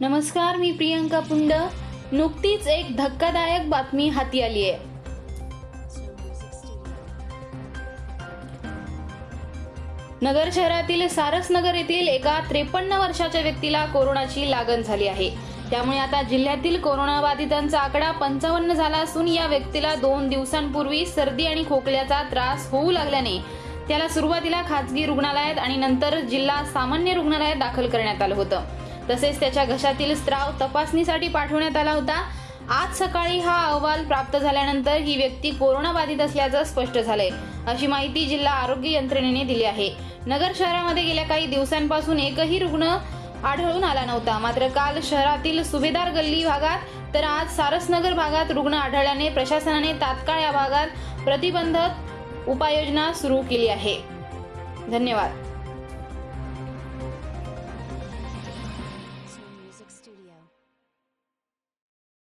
नमस्कार मी प्रियंका पुंड. नुकतीच एक धक्कादायक बातमी हाती आली आहे. नगर शहरातील सारसनगर येथील एका त्रेपन्न वर्षाच्या व्यक्तीला कोरोनाची लागण झाली आहे. त्यामुळे आता जिल्ह्यातील कोरोनाबाधितांचा आकडा पंचावन्न झाला असून या व्यक्तीला दोन दिवसांपूर्वी सर्दी आणि खोकल्याचा त्रास होऊ लागल्याने त्याला सुरुवातीला खाजगी रुग्णालयात आणि नंतर जिल्हा सामान्य रुग्णालयात दाखल करण्यात आलं होतं. तसेच त्याच्या घशातील स्त्राव तपासणीसाठी पाठवण्यात आला होता. आज सकाळी हा अहवाल प्राप्त झाल्यानंतर ही व्यक्ती कोरोना बाधित असल्याचं स्पष्ट झालंय. अशी माहिती जिल्हा आरोग्य यंत्रणेने दिली आहे. नगर शहरामध्ये गेल्या काही दिवसांपासून एकही रुग्ण आढळून आला नव्हता. मात्र काल शहरातील सुभेदार गल्ली भागात तर आज सारसनगर भागात रुग्ण आढळल्याने प्रशासनाने तात्काळ या भागात प्रतिबंधक उपाययोजना सुरू केली आहे. धन्यवाद.